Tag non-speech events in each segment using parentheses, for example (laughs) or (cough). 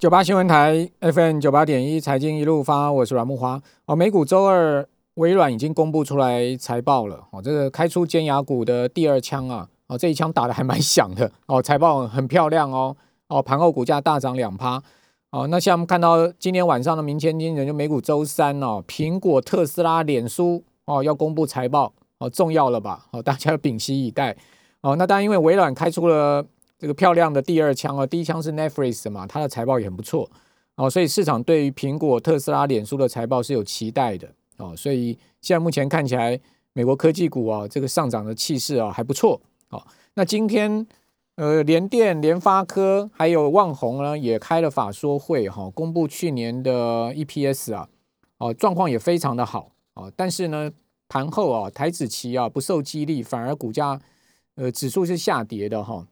九八新闻台 FM 九八点一财经一路发，我是阮木花。哦，美股周二微软已经公布出来财报了。哦，这个开出尖牙股的第二枪啊，哦，这一枪打的还蛮响的。哦，财报很漂亮哦。哦，盘后股价大涨两趴。哦，那像我们看到今天晚上的明天今人就美股周三哦，苹果、特斯拉、脸书哦要公布财报哦，重要了吧？哦，大家屏息以待。哦，那当然因为微软开出了。这个漂亮的第二枪哦，第一枪是 Netflix 嘛，它的财报也很不错哦，所以市场对于苹果、特斯拉、脸书的财报是有期待的哦，所以现在目前看起来，美国科技股啊，这个上涨的气势啊还不错哦。那今天呃，联电、联发科还有旺宏呢，也开了法说会哈，公布去年的 EPS 啊，哦，状况也非常的好哦，但是呢，盘后啊，台子期啊不受激励，反而股价呃指数是下跌的哈。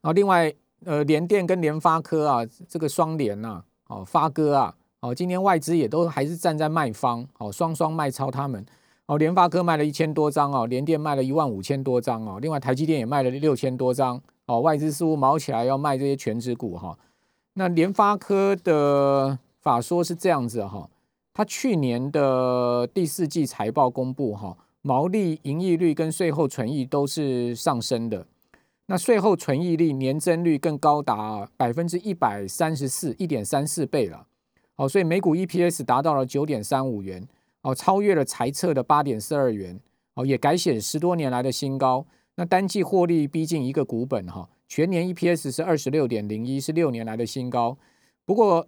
然后另外，呃，联电跟联发科啊，这个双联呐，哦，发哥啊，哦，今天外资也都还是站在卖方，哦，双双卖超他们，哦，联发科卖了一千多张哦，联电卖了一万五千多张哦，另外台积电也卖了六千多张，哦，外资似乎毛起来要卖这些全指股哈。那联发科的法说是这样子哈，它去年的第四季财报公布哈，毛利、盈利率跟税后存益都是上升的。那税后存益率年增率更高达百分之一百三十四，一点三四倍了。哦，所以每股 EPS 达到了九点三五元，哦，超越了财测的八点四二元，哦，也改写十多年来的新高。那单季获利逼近一个股本哈，全年 EPS 是二十六点零一，是六年来的新高。不过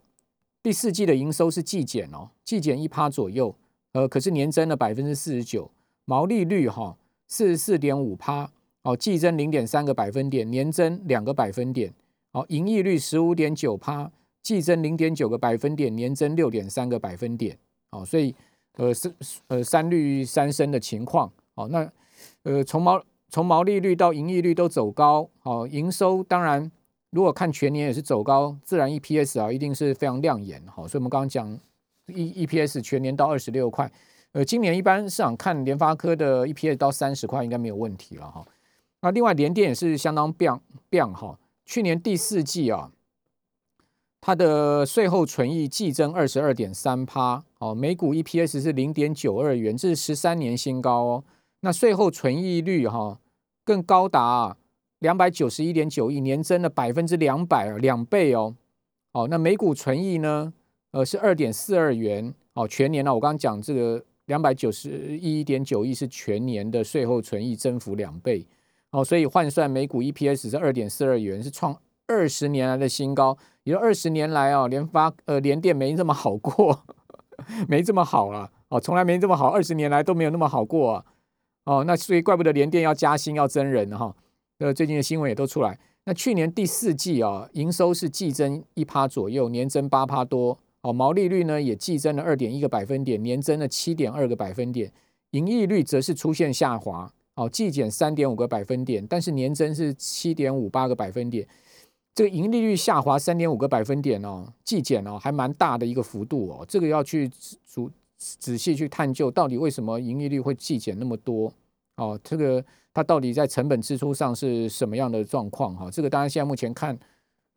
第四季的营收是季减哦，季减一趴左右，呃，可是年增了百分之四十九，毛利率哈四十四点五趴。哦，季增零点三个百分点，年增两个百分点。哦，盈利率十五点九趴，季增零点九个百分点，年增六点三个百分点。哦，所以呃是呃三率三升的情况。哦，那呃从毛从毛利率到盈利率都走高。哦，营收当然如果看全年也是走高，自然 EPS 啊一定是非常亮眼。好，所以我们刚刚讲 E EPS 全年到二十六块。呃，今年一般市场看联发科的 EPS 到三十块应该没有问题了哈。那另外联电也是相当变变哈，去年第四季啊，它的税后存益季增二十二点三趴，哦，每股 EPS 是零点九二元，这是十三年新高哦。那税后存益率哈更高达两百九十一点九亿，年增了百分之两百，两倍哦。哦，那每股存益呢，呃是二点四二元，哦，全年呢，我刚刚讲这个两百九十一点九亿是全年的税后存益增幅两倍。哦，所以换算每股 EPS 是二点四二元，是创二十年来的新高。也就二十年来啊，联发呃联电没这么好过，(laughs) 没这么好了哦，从来没这么好，二十年来都没有那么好过啊。哦，那所以怪不得联电要加薪要增人哈。呃，最近的新闻也都出来。那去年第四季啊，营收是季增一趴左右，年增八趴多。哦，毛利率呢也季增了二点一个百分点，年增了七点二个百分点。盈利率则是出现下滑。哦，季减三点五个百分点，但是年增是七点五八个百分点，这个盈利率下滑三点五个百分点哦，季减哦还蛮大的一个幅度哦，这个要去仔仔细去探究，到底为什么盈利率会季减那么多哦？这个它到底在成本支出上是什么样的状况哈？这个当然现在目前看，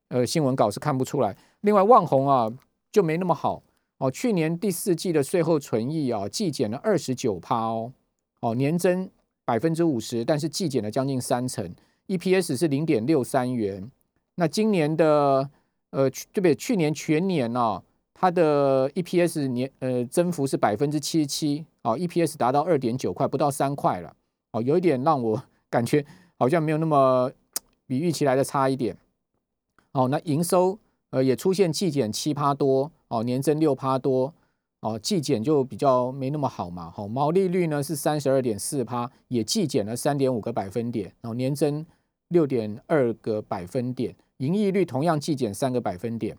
呃，新闻稿是看不出来。另外，万宏啊就没那么好哦，去年第四季的税后存益啊季减了二十九趴哦，哦年增。百分之五十，但是季减了将近三成，EPS 是零点六三元。那今年的呃，对不对？去年全年哦，它的 EPS 年呃增幅是百分之七十七，哦，EPS 达到二点九块，不到三块了，哦，有一点让我 (laughs) 感觉好像没有那么比预期来的差一点。哦，那营收呃也出现季减七趴多，哦，年增六趴多。哦，季减就比较没那么好嘛，好，毛利率呢是三十二点四趴，也季减了三点五个百分点，然后年增六点二个百分点，盈利率同样季减三个百分点。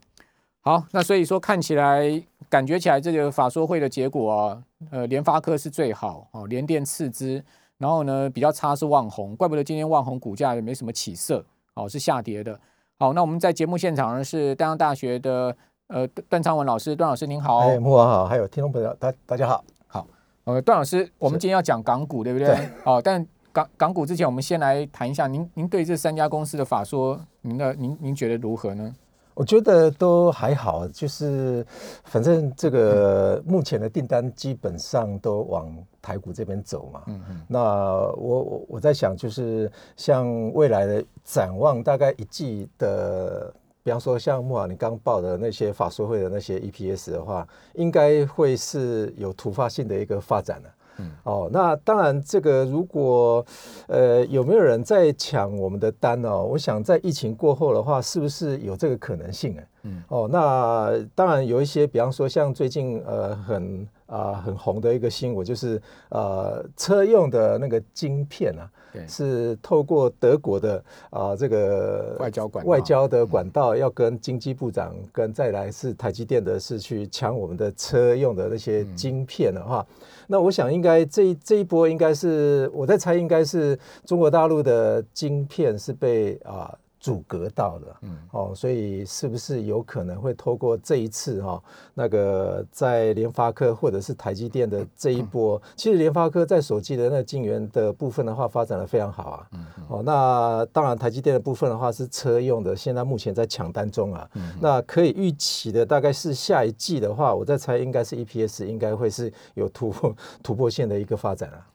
好，那所以说看起来感觉起来这个法说会的结果啊，呃，联发科是最好哦，联电次之，然后呢比较差是旺宏，怪不得今天旺宏股价也没什么起色，哦，是下跌的。好，那我们在节目现场呢是丹阳大学的。呃，段昌文老师，段老师您好，哎，木华好，还有听众朋友，大大家好，好，呃，段老师，我们今天要讲港股，对不对？哦，但港港股之前，我们先来谈一下，您您对这三家公司的法说，您的您您觉得如何呢？我觉得都还好，就是反正这个目前的订单基本上都往台股这边走嘛。嗯嗯。那我我我在想，就是像未来的展望，大概一季的，比方说像木华你刚报的那些法说会的那些 EPS 的话，应该会是有突发性的一个发展的。嗯哦，那当然，这个如果呃有没有人在抢我们的单呢？我想在疫情过后的话，是不是有这个可能性？哎，嗯哦，那当然有一些，比方说像最近呃很啊很红的一个新闻，就是呃车用的那个晶片啊。是透过德国的啊这个外交管外交的管道，要跟经济部长跟再来是台积电的是去抢我们的车用的那些晶片的话，那我想应该这这一波应该是我在猜，应该是中国大陆的晶片是被啊。阻隔到了，嗯，哦，所以是不是有可能会透过这一次哈，那个在联发科或者是台积电的这一波，其实联发科在手机的那晶圆的部分的话，发展的非常好啊，嗯，哦，那当然台积电的部分的话是车用的，现在目前在抢单中啊，嗯，那可以预期的大概是下一季的话，我在猜应该是 EPS 应该会是有突破 (laughs) 突破线的一个发展啊。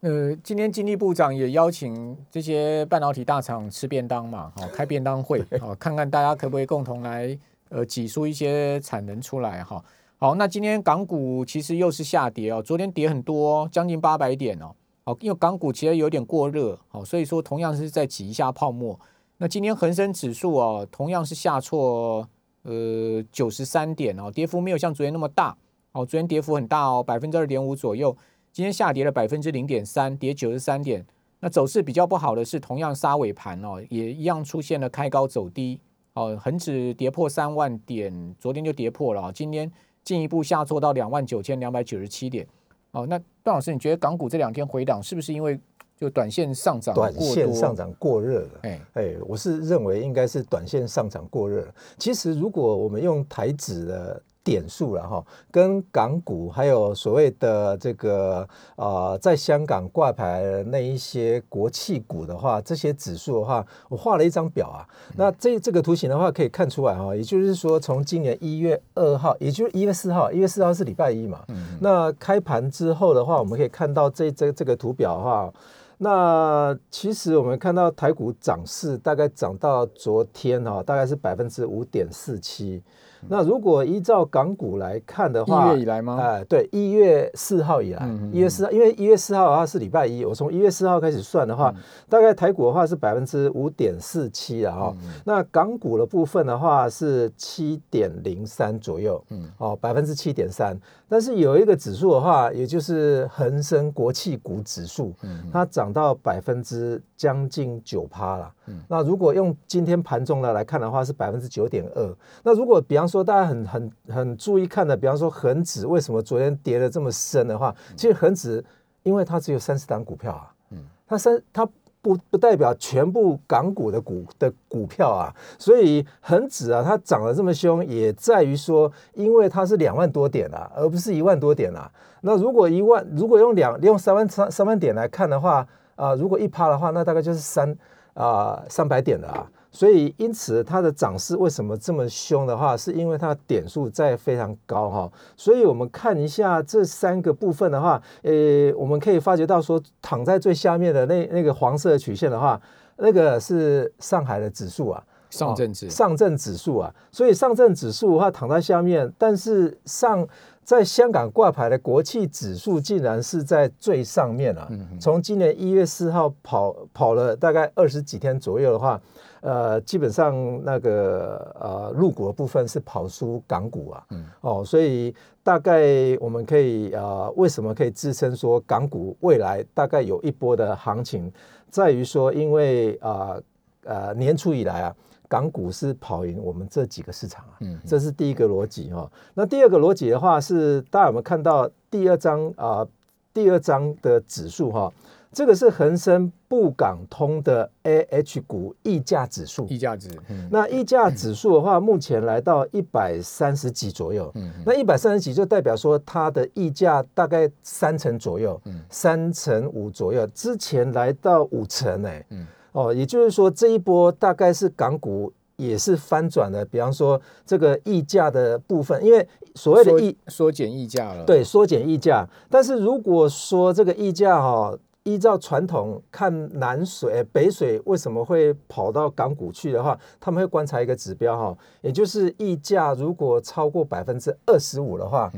呃，今天经济部长也邀请这些半导体大厂吃便当嘛，好开便当会，好看看大家可不可以共同来呃挤出一些产能出来哈。好，那今天港股其实又是下跌哦，昨天跌很多，将近八百点哦。好，因为港股其实有点过热，好，所以说同样是在挤一下泡沫。那今天恒生指数哦，同样是下挫呃九十三点哦，跌幅没有像昨天那么大，哦，昨天跌幅很大哦，百分之二点五左右。今天下跌了百分之零点三，跌九十三点。那走势比较不好的是，同样杀尾盘哦，也一样出现了开高走低哦。恒指跌破三万点，昨天就跌破了，今天进一步下挫到两万九千两百九十七点哦。那段老师，你觉得港股这两天回档是不是因为就短线上涨短线上涨过热了？哎哎，我是认为应该是短线上涨过热。其实如果我们用台指的。点数了哈，跟港股还有所谓的这个啊，在香港挂牌那一些国企股的话，这些指数的话，我画了一张表啊。那这这个图形的话，可以看出来哈，也就是说，从今年一月二号，也就是一月四号，一月四号是礼拜一嘛。嗯那开盘之后的话，我们可以看到这这这个图表的话，那其实我们看到台股涨势大概涨到昨天哈，大概是百分之五点四七。那如果依照港股来看的话，一月以来吗？哎，对，一月四号以来，一月四号，因为一月四号的话是礼拜一，我从一月四号开始算的话，大概台股的话是百分之五点四七啊，哈。那港股的部分的话是七点零三左右，嗯，哦，百分之七点三。但是有一个指数的话，也就是恒生国企股指数，嗯，它涨到百分之将近九趴了。嗯，那如果用今天盘中的来看的话，是百分之九点二。那如果比方说大家很很很注意看的，比方说恒指为什么昨天跌的这么深的话，其实恒指因为它只有三十档股票啊，嗯，它三它不不代表全部港股的股的股票啊，所以恒指啊它涨得这么凶，也在于说因为它是两万多点啊，而不是一万多点啊。那如果一万，如果用两用三万三三万点来看的话啊，如果一趴的话，那大概就是三啊三百点的啊。所以，因此它的涨势为什么这么凶的话，是因为它的点数在非常高哈。所以我们看一下这三个部分的话，呃，我们可以发觉到说，躺在最下面的那那个黄色曲线的话，那个是上海的指数啊，上证指上证指数啊。所以上证指数的话躺在下面，但是上在香港挂牌的国企指数竟然是在最上面啊。从今年一月四号跑跑了大概二十几天左右的话。呃，基本上那个呃入股的部分是跑输港股啊，嗯，哦，所以大概我们可以啊，为什么可以支撑说港股未来大概有一波的行情，在于说，因为啊呃年初以来啊，港股是跑赢我们这几个市场啊，嗯，这是第一个逻辑哈。那第二个逻辑的话是，大家有没有看到第二张啊？第二张的指数哈？这个是恒生不港通的 A H 股溢价指数，溢价值。那溢价指数的话，目前来到一百三十几左右。嗯，那一百三十几就代表说它的溢价大概三成左右，嗯，三成五左右。之前来到五成，哎，嗯，哦，也就是说这一波大概是港股也是翻转的，比方说这个溢价的部分，因为所谓的溢缩减溢价了，对，缩减溢价。但是如果说这个溢价哈，依照传统看南水、北水为什么会跑到港股去的话，他们会观察一个指标哈，也就是溢价如果超过百分之二十五的话。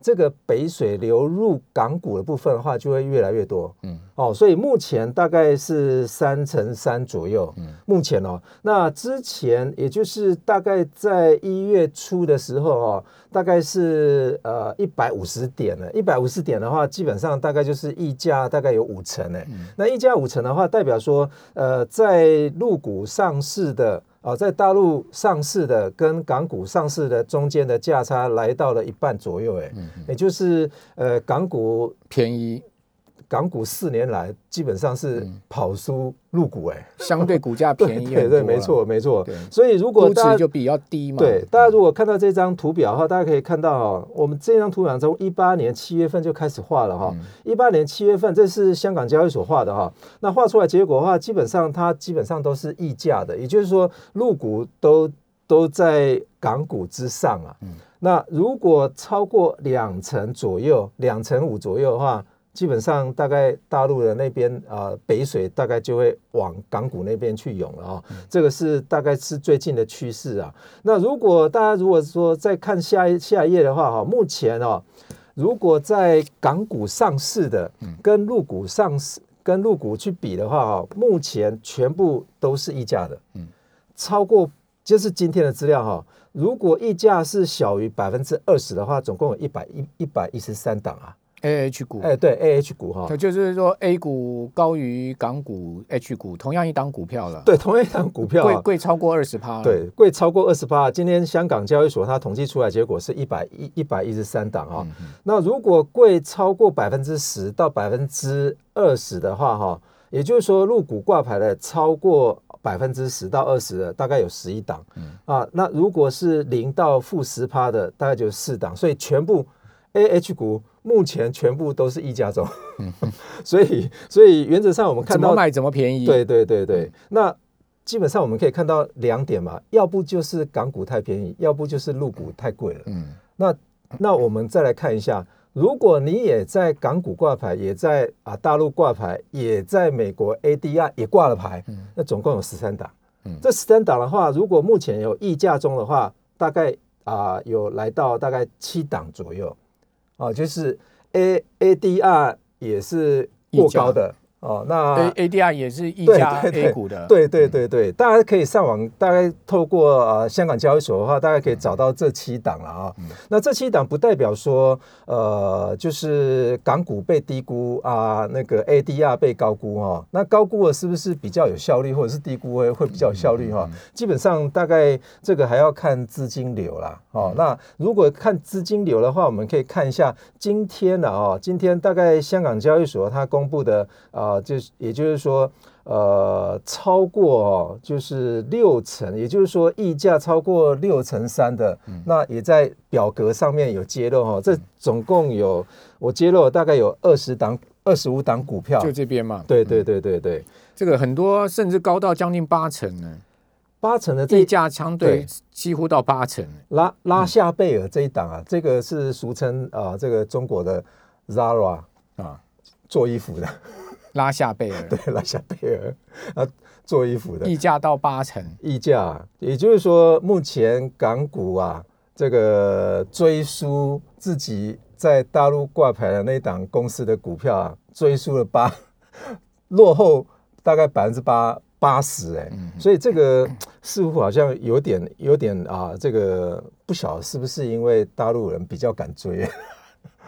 这个北水流入港股的部分的话，就会越来越多。嗯，哦，所以目前大概是三乘三左右。嗯，目前哦，那之前也就是大概在一月初的时候哦，大概是呃一百五十点了。一百五十点的话，基本上大概就是溢价大概有五成诶。那溢价五成的话，代表说呃在入股上市的。哦，在大陆上市的跟港股上市的中间的价差来到了一半左右，哎，也就是呃港股便宜。港股四年来基本上是跑输入股，哎，相对股价便宜，(laughs) 对对，没错没错。所以如果大家就比较低嘛，对，大家如果看到这张图表的话，大家可以看到哦，我们这张图表从一八年七月份就开始画了哈，一八年七月份这是香港交易所画的哈，那画出来结果的话，基本上它基本上都是溢价的，也就是说入股都都在港股之上啊。那如果超过两成左右，两成五左右的话。基本上大概大陆的那边啊，北水大概就会往港股那边去涌了啊，这个是大概是最近的趋势啊。那如果大家如果说再看下一下一页的话哈，目前哦，如果在港股上市的跟入股上市跟入股去比的话哈，目前全部都是溢价的，嗯，超过就是今天的资料哈，如果溢价是小于百分之二十的话，总共有一百一一百一十三档啊。A H 股，哎，对，A H 股哈，它就是说 A 股高于港股 H 股，同样一档股票了。对，同样一档股票，贵贵超过二十趴。对，贵超过二十趴。今天香港交易所它统计出来结果是一百一一百一十三档啊。那如果贵超过百分之十到百分之二十的话哈，也就是说入股挂牌的超过百分之十到二十的大概有十一档。嗯啊，那如果是零到负十趴的大概就四档，所以全部 A H 股。目前全部都是溢价中，(laughs) 所以所以原则上我们看到怎么买怎么便宜。对对对对，那基本上我们可以看到两点嘛，要不就是港股太便宜，要不就是陆股太贵了。嗯，那那我们再来看一下，如果你也在港股挂牌，也在啊大陆挂牌，也在美国 ADR 也挂了牌，那总共有十三档。嗯，这十三档的话，如果目前有溢价中的话，大概啊有来到大概七档左右。哦，就是 A A D R 也是过高的。哦，那 A A D R 也是一家 A 股的，对对对对，大家可以上网，大概透过呃香港交易所的话，大概可以找到这七档了啊。那这七档不代表说，呃，就是港股被低估啊，那个 A D R 被高估哈。那高估了是不是比较有效率，或者是低估会会比较有效率哈？基本上大概这个还要看资金流啦。哦，那如果看资金流的话，我们可以看一下今天的哦，今天大概香港交易所它公布的啊。啊，就是也就是说，呃，超过哦，就是六成，也就是说溢价超过六成三的，那也在表格上面有揭露哈。这总共有我揭露大概有二十档、二十五档股票，就这边嘛。对对对对对，这个很多甚至高到将近八成呢，八成的溢价相对几乎到八成。拉拉夏贝尔这一档啊，这个是俗称啊，这个中国的 Zara 啊，做衣服的。拉夏贝尔。(laughs) 对拉夏贝尔啊，做衣服的。溢价到八成，溢价，也就是说，目前港股啊，这个追输自己在大陆挂牌的那档公司的股票啊，追输了八，(laughs) 落后大概百分之八八十哎，所以这个似乎好像有点有点啊，这个不晓得是不是因为大陆人比较敢追。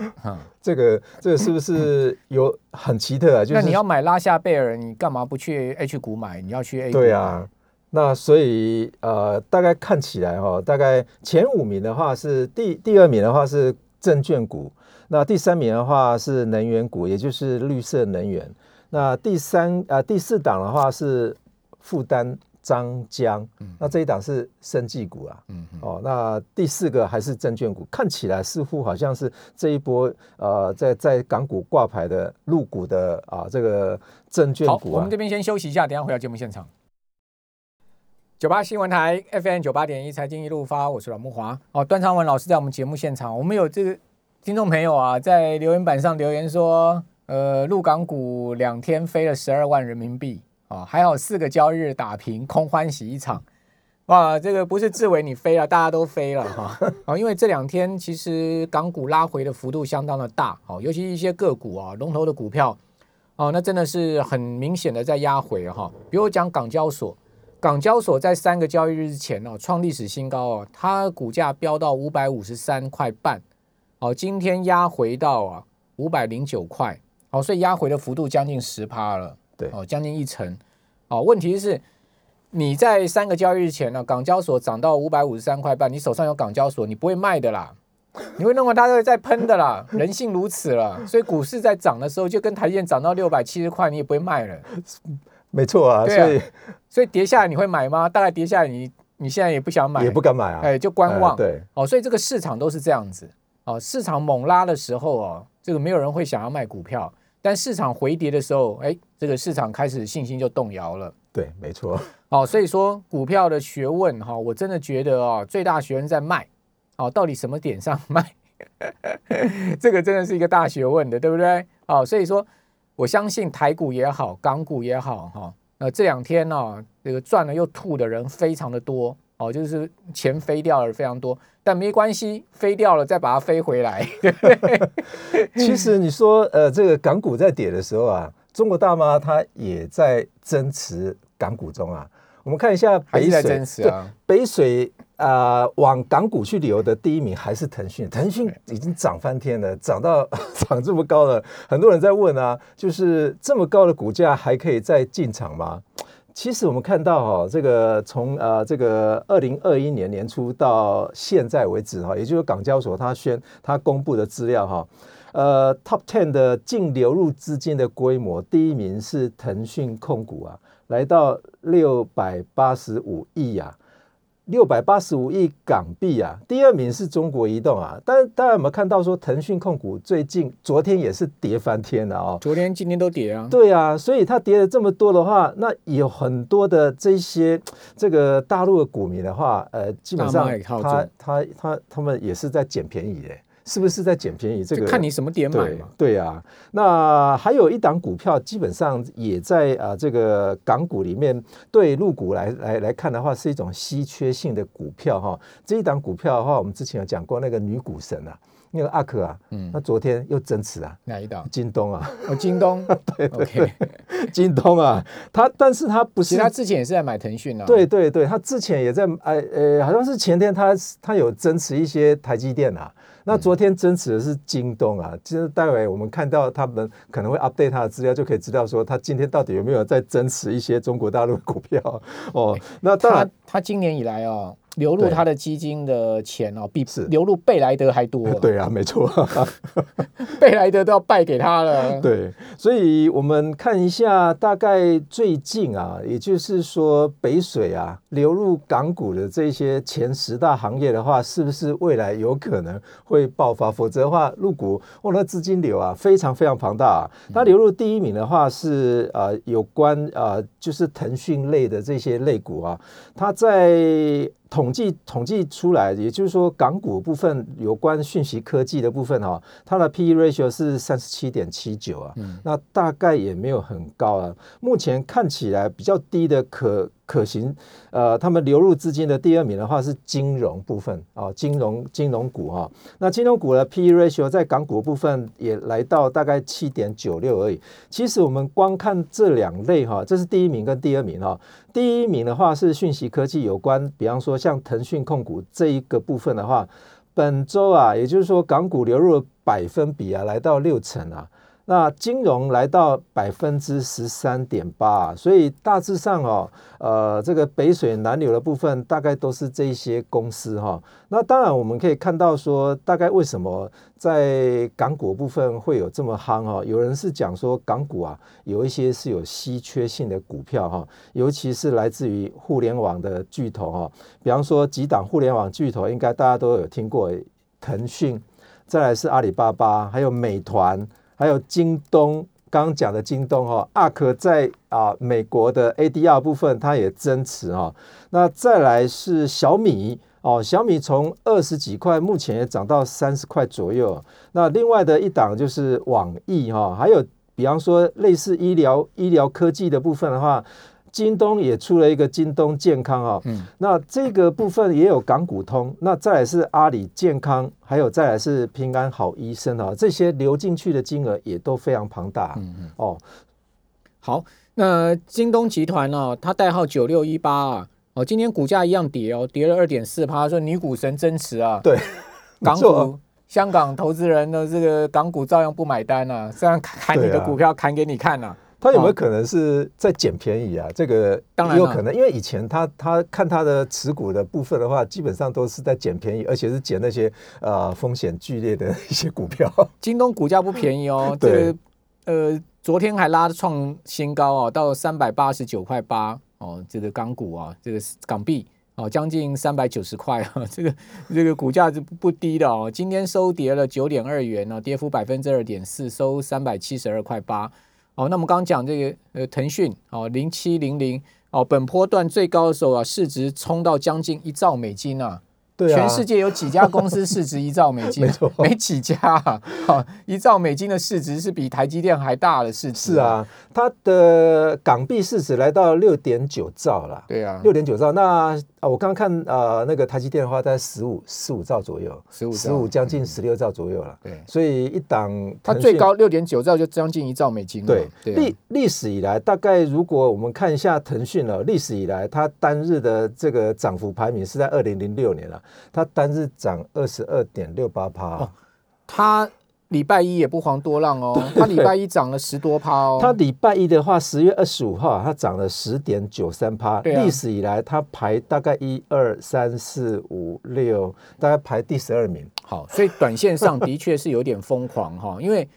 (laughs) 这个这个是不是有很奇特啊？(laughs) 就是那你要买拉夏贝尔，你干嘛不去 H 股买？你要去 A 股对啊。那所以呃，大概看起来哈，大概前五名的话是第第二名的话是证券股，那第三名的话是能源股，也就是绿色能源。那第三啊第四档的话是负担。张江，那这一档是生技股啊，哦，那第四个还是证券股，看起来似乎好像是这一波呃，在在港股挂牌的入股的啊，这个证券股。我们这边先休息一下，等下回到节目现场。九八新闻台 FM 九八点一财经一路发，我是阮木华。哦，段昌文老师在我们节目现场，我们有这个听众朋友啊，在留言板上留言说，呃，陆港股两天飞了十二万人民币啊，还好四个交易日打平，空欢喜一场。哇，这个不是志伟你飞了，大家都飞了哈。(laughs) 哦，因为这两天其实港股拉回的幅度相当的大，哦，尤其一些个股啊，龙头的股票，哦，那真的是很明显的在压回哈。比如讲港交所。港交所在三个交易日之前哦，创历史新高哦，它股价飙到五百五十三块半，哦，今天压回到啊五百零九块，哦，所以压回的幅度将近十趴了，对，哦，将近一成，哦，问题是你在三个交易日前呢，港交所涨到五百五十三块半，你手上有港交所，你不会卖的啦，你会认为它会在喷的啦，人性如此了，所以股市在涨的时候，就跟台积电涨到六百七十块，你也不会卖了。(laughs) 没错啊，所以所以跌下来你会买吗？大概跌下来你你现在也不想买，也不敢买啊，哎，就观望。对，哦，所以这个市场都是这样子。哦，市场猛拉的时候哦，这个没有人会想要卖股票，但市场回跌的时候，哎，这个市场开始信心就动摇了。对，没错。哦，所以说股票的学问哈，我真的觉得哦，最大学问在卖。哦，到底什么点上卖？(laughs) 这个真的是一个大学问的，对不对？哦，所以说。我相信台股也好，港股也好，哈，呃，这两天呢，这个赚了又吐的人非常的多哦，就是钱飞掉了非常多，但没关系，飞掉了再把它飞回来。(laughs) 其实你说，呃，这个港股在跌的时候啊，中国大妈她也在增持港股中啊。我们看一下北水，啊，北水。啊，往港股去流的第一名还是腾讯，腾讯已经涨翻天了，涨到 (laughs) 涨这么高了，很多人在问啊，就是这么高的股价还可以再进场吗？其实我们看到哈，这个从呃这个二零二一年年初到现在为止哈，也就是港交所它宣它公布的资料哈，呃，Top Ten 的净流入资金的规模，第一名是腾讯控股啊，来到六百八十五亿呀。六百八十五亿港币啊！第二名是中国移动啊，但大家有没有看到说腾讯控股最近昨天也是跌翻天了哦？昨天、今天都跌啊？对啊，所以它跌了这么多的话，那有很多的这些这个大陆的股民的话，呃，基本上他他他他们也是在捡便宜的。是不是在捡便宜？这个看你什么点买嘛。对啊，那还有一档股票，基本上也在啊这个港股里面，对入股来来来看的话，是一种稀缺性的股票哈。这一档股票的话，我们之前有讲过那个女股神啊，那个阿克啊，嗯，他昨天又增持啊。哪一档？京东啊。哦，京东。(laughs) 对对对，京东啊，他但是他不是，他之前也是在买腾讯啊。对对对，他之前也在哎呃，好像是前天他他有增持一些台积电啊。那昨天增持的是京东啊，其实待会我们看到他们可能会 update 他的资料，就可以知道说他今天到底有没有在增持一些中国大陆股票哦。那他他今年以来哦。流入他的基金的钱哦，比流入贝莱德还多。(laughs) 对啊，没错，(laughs) 贝莱德都要败给他了。(laughs) 对，所以我们看一下，大概最近啊，也就是说北水啊流入港股的这些前十大行业的话，是不是未来有可能会爆发？否则的话，入股哦，那资金流啊非常非常庞大啊。它流入第一名的话是呃有关呃就是腾讯类的这些类股啊，它在。统计统计出来，也就是说，港股部分有关讯息科技的部分哈，它的 P/E ratio 是三十七点七九啊，那大概也没有很高啊。目前看起来比较低的可。可行，呃，他们流入资金的第二名的话是金融部分啊，金融金融股哈，那金融股的 P/E ratio 在港股部分也来到大概七点九六而已。其实我们光看这两类哈，这是第一名跟第二名哈。第一名的话是讯息科技有关，比方说像腾讯控股这一个部分的话，本周啊，也就是说港股流入百分比啊，来到六成啊。那金融来到百分之十三点八，所以大致上哦，呃，这个北水南流的部分大概都是这些公司哈。那当然我们可以看到说，大概为什么在港股部分会有这么夯哈？有人是讲说港股啊，有一些是有稀缺性的股票哈，尤其是来自于互联网的巨头哈。比方说几档互联网巨头，应该大家都有听过，腾讯，再来是阿里巴巴，还有美团。还有京东、刚刚讲的京东哈阿克在啊美国的 ADR 部分它也增持哈。那再来是小米哦，小米从二十几块，目前也涨到三十块左右。那另外的一档就是网易哈，还有比方说类似医疗医疗科技的部分的话。京东也出了一个京东健康啊，嗯，那这个部分也有港股通，那再来是阿里健康，还有再来是平安好医生啊，这些流进去的金额也都非常庞大，嗯嗯，哦，好，那京东集团呢，它代号九六一八啊，哦，今天股价一样跌哦，跌了二点四趴，说女股神增持啊，对，(laughs) 港股香港投资人的这个港股照样不买单啊，虽然砍你的股票砍给你看呐。他有没有可能是在捡便宜啊？这个当然有可能，因为以前他他看他的持股的部分的话，基本上都是在捡便宜，而且是捡那些呃风险剧烈的一些股票。(laughs) 京东股价不便宜哦，(laughs) 对，呃，昨天还拉创新高哦，到三百八十九块八哦，这个港股啊，这个港币哦，将近三百九十块啊，(laughs) 这个这个股价是不低的哦。今天收跌了九点二元呢，跌幅百分之二点四，收三百七十二块八。哦，那我们刚刚讲这个呃，腾讯哦，零七零零哦，本波段最高的时候啊，市值冲到将近一兆美金啊。全世界有几家公司市值一兆美金？(laughs) 没错，没几家。啊，一兆美金的市值是比台积电还大的市值。是啊，它的港币市值来到六点九兆了。对啊，六点九兆。那啊，我刚刚看呃，那个台积电的话，在十五十五兆左右，十五十五将近十六兆左右了。对，所以一档它最高六点九兆，就将近一兆美金。对，历历史以来，大概如果我们看一下腾讯了，历史以来它单日的这个涨幅排名是在二零零六年了。它单日涨二十二点六八趴，它礼拜一也不遑多让哦，它礼拜一涨了十多趴哦。它礼拜一的话，十月二十五号它涨了十点九三趴，历史以来它排大概一二三四五六，大概排第十二名。好，所以短线上的确是有点疯狂哈，因为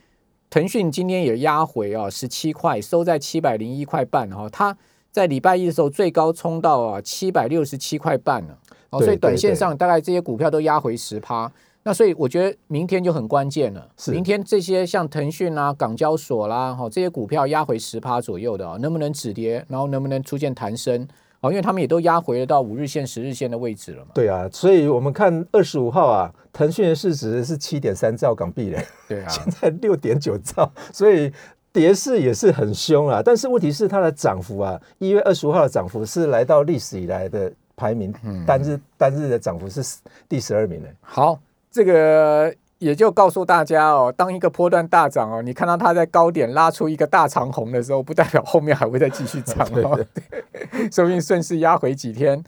腾讯今天也压回啊十七块，收在七百零一块半哈，它在礼拜一的时候最高冲到啊七百六十七块半了。哦，所以短线上大概这些股票都压回十趴，那所以我觉得明天就很关键了。明天这些像腾讯啊、港交所啦，哈，这些股票压回十趴左右的，能不能止跌，然后能不能出现弹升？哦，因为他们也都压回了到五日线、十日线的位置了嘛。对啊，所以我们看二十五号啊，腾讯的市值是七点三兆港币嘞，(laughs) 对啊，(laughs) 现在六点九兆，所以跌势也是很凶啊。但是问题是它的涨幅啊，一月二十五号的涨幅是来到历史以来的。排名单日单日的涨幅是第十二名呢。好，这个也就告诉大家哦，当一个波段大涨哦，你看到它在高点拉出一个大长红的时候，不代表后面还会再继续涨哦，(laughs) (laughs) 说不定顺势压回几天